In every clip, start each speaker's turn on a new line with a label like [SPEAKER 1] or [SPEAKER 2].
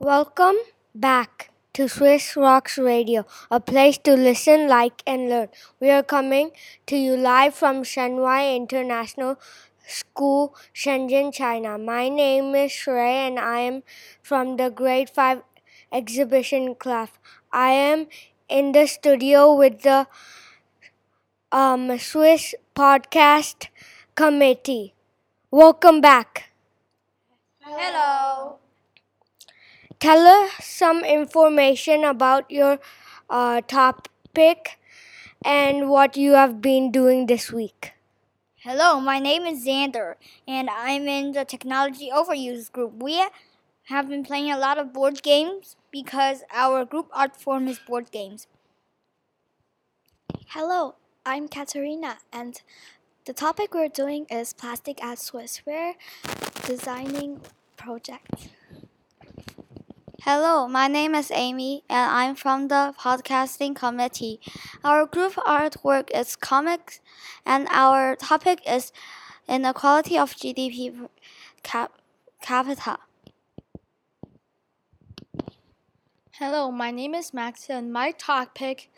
[SPEAKER 1] Welcome back to Swiss Rocks Radio, a place to listen, like, and learn. We are coming to you live from Shen Wai International School, Shenzhen, China. My name is Shrey, and I am from the grade 5 exhibition class. I am in the studio with the um, Swiss Podcast Committee. Welcome back.
[SPEAKER 2] Hello.
[SPEAKER 1] Tell us some information about your uh, topic and what you have been doing this week.
[SPEAKER 2] Hello, my name is Xander, and I'm in the Technology Overuse group. We have been playing a lot of board games because our group art form is board games.
[SPEAKER 3] Hello, I'm Katerina, and the topic we're doing is plastic at Swiss. We're designing projects.
[SPEAKER 4] Hello, my name is Amy, and I'm from the podcasting committee. Our group artwork is comics, and our topic is inequality of GDP cap- capita.
[SPEAKER 5] Hello, my name is Max, and my topic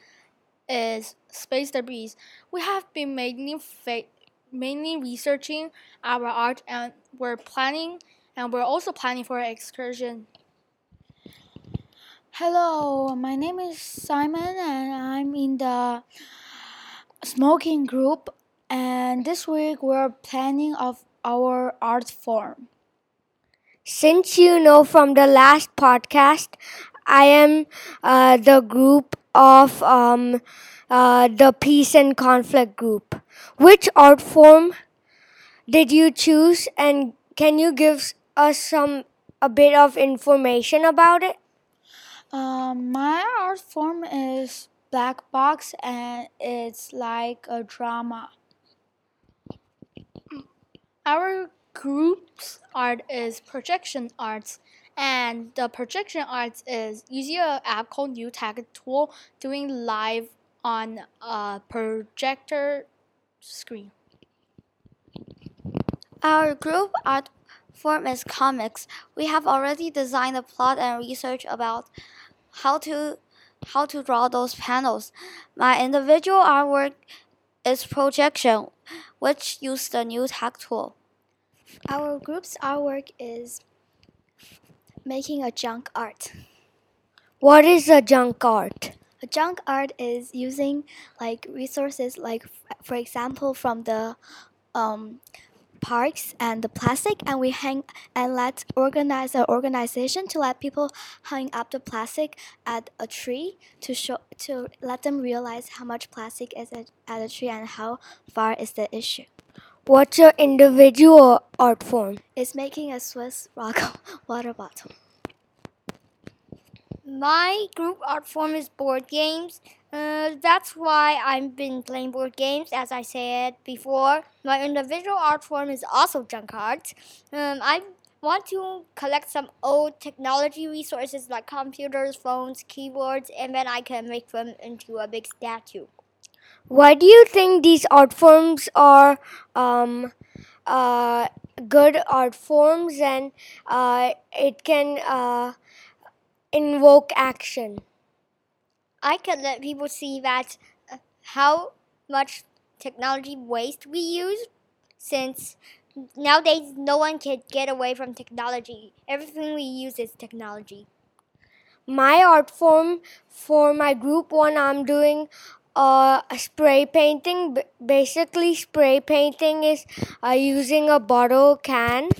[SPEAKER 5] is space debris. We have been mainly mainly researching our art, and we're planning, and we're also planning for an excursion.
[SPEAKER 6] Hello, my name is Simon and I'm in the smoking group and this week we're planning of our art form.
[SPEAKER 1] Since you know from the last podcast, I am uh, the group of um, uh, the peace and conflict group. Which art form did you choose, and can you give us some a bit of information about it?
[SPEAKER 6] Um, my art form is black box and it's like a drama.
[SPEAKER 5] Our group's art is projection arts, and the projection arts is using an app called new tag Tool, doing live on a projector screen.
[SPEAKER 4] Our group art form is comics. We have already designed a plot and research about how to how to draw those panels. My individual artwork is projection, which use the new tag tool.
[SPEAKER 3] Our group's artwork is making a junk art.
[SPEAKER 1] What is a junk art?
[SPEAKER 3] A junk art is using like resources like for example from the um, parks and the plastic and we hang and let organize an organization to let people hang up the plastic at a tree to show to let them realize how much plastic is at, at a tree and how far is the issue.
[SPEAKER 1] What's your individual art form?
[SPEAKER 3] It's making a Swiss rock water bottle.
[SPEAKER 2] My group art form is board games. Uh, that's why I've been playing board games, as I said before. My individual art form is also junk art. Um, I want to collect some old technology resources like computers, phones, keyboards, and then I can make them into a big statue.
[SPEAKER 1] Why do you think these art forms are um, uh, good art forms and uh, it can uh, invoke action?
[SPEAKER 2] I can let people see that uh, how much technology waste we use since nowadays no one can get away from technology. Everything we use is technology.
[SPEAKER 1] My art form for my group one, I'm doing uh, spray painting. B- basically, spray painting is uh, using a bottle can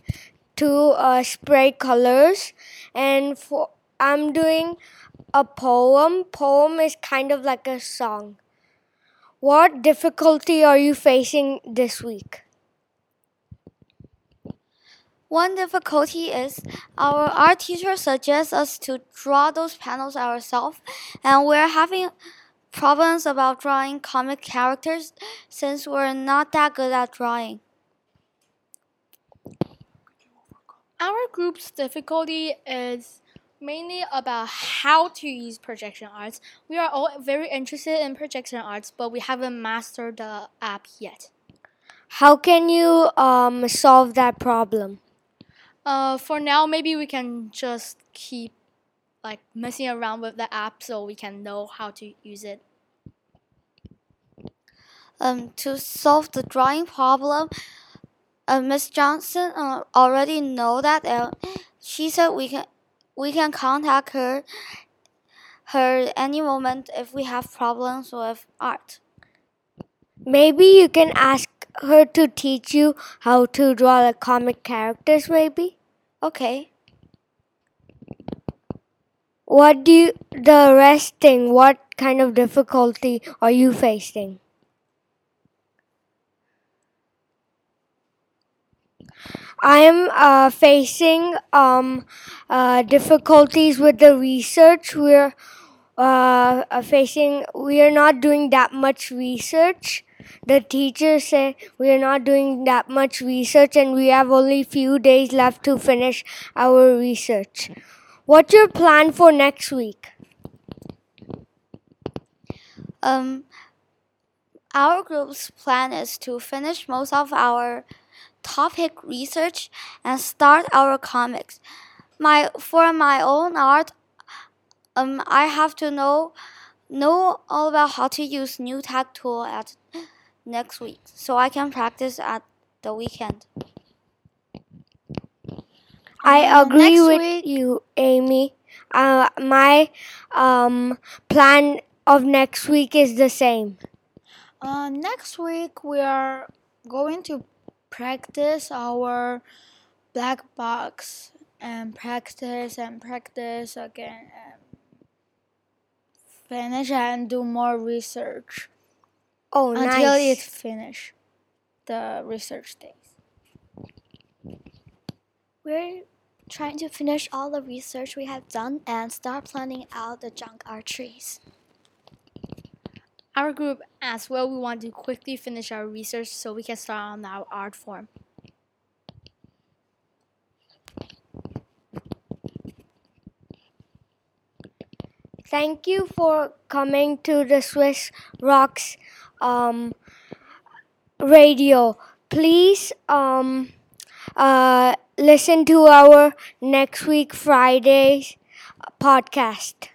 [SPEAKER 1] to uh, spray colors, and for I'm doing a poem. Poem is kind of like a song. What difficulty are you facing this week?
[SPEAKER 4] One difficulty is our art teacher suggests us to draw those panels ourselves, and we're having problems about drawing comic characters since we're not that good at drawing.
[SPEAKER 5] Our group's difficulty is mainly about how to use projection arts. We are all very interested in projection arts, but we haven't mastered the app yet.
[SPEAKER 1] How can you um, solve that problem?
[SPEAKER 5] Uh, for now, maybe we can just keep like messing around with the app so we can know how to use it.
[SPEAKER 4] Um, to solve the drawing problem, uh, Miss Johnson uh, already know that. Uh, she said we can we can contact her her any moment if we have problems with art.
[SPEAKER 1] Maybe you can ask her to teach you how to draw the comic characters, maybe?
[SPEAKER 4] Okay.
[SPEAKER 1] What do you, the rest thing, what kind of difficulty are you facing? I am uh, facing um, uh, difficulties with the research. We're uh, facing, we are not doing that much research. The teachers say we are not doing that much research and we have only few days left to finish our research. What's your plan for next week?
[SPEAKER 4] Um, our group's plan is to finish most of our topic research and start our comics. My for my own art, um, I have to know know all about how to use new tag tool at next week, so I can practice at the weekend.
[SPEAKER 1] I
[SPEAKER 6] Uh,
[SPEAKER 1] agree
[SPEAKER 6] next
[SPEAKER 1] with
[SPEAKER 6] week-
[SPEAKER 1] you, Amy. Uh, my um, plan of next week is the same.
[SPEAKER 6] Uh, next week we are going to practice our black box and practice and practice again and finish and do more research
[SPEAKER 1] Oh,
[SPEAKER 6] until it
[SPEAKER 1] nice.
[SPEAKER 6] finish the research days.
[SPEAKER 3] We're trying to finish all the research we have done and start planning out the junk art trees.
[SPEAKER 5] Our group as well, we want to quickly finish our research so we can start on our art form.
[SPEAKER 1] Thank you for coming to the Swiss Rocks um, radio. Please um, uh, listen to our next week Friday's podcast.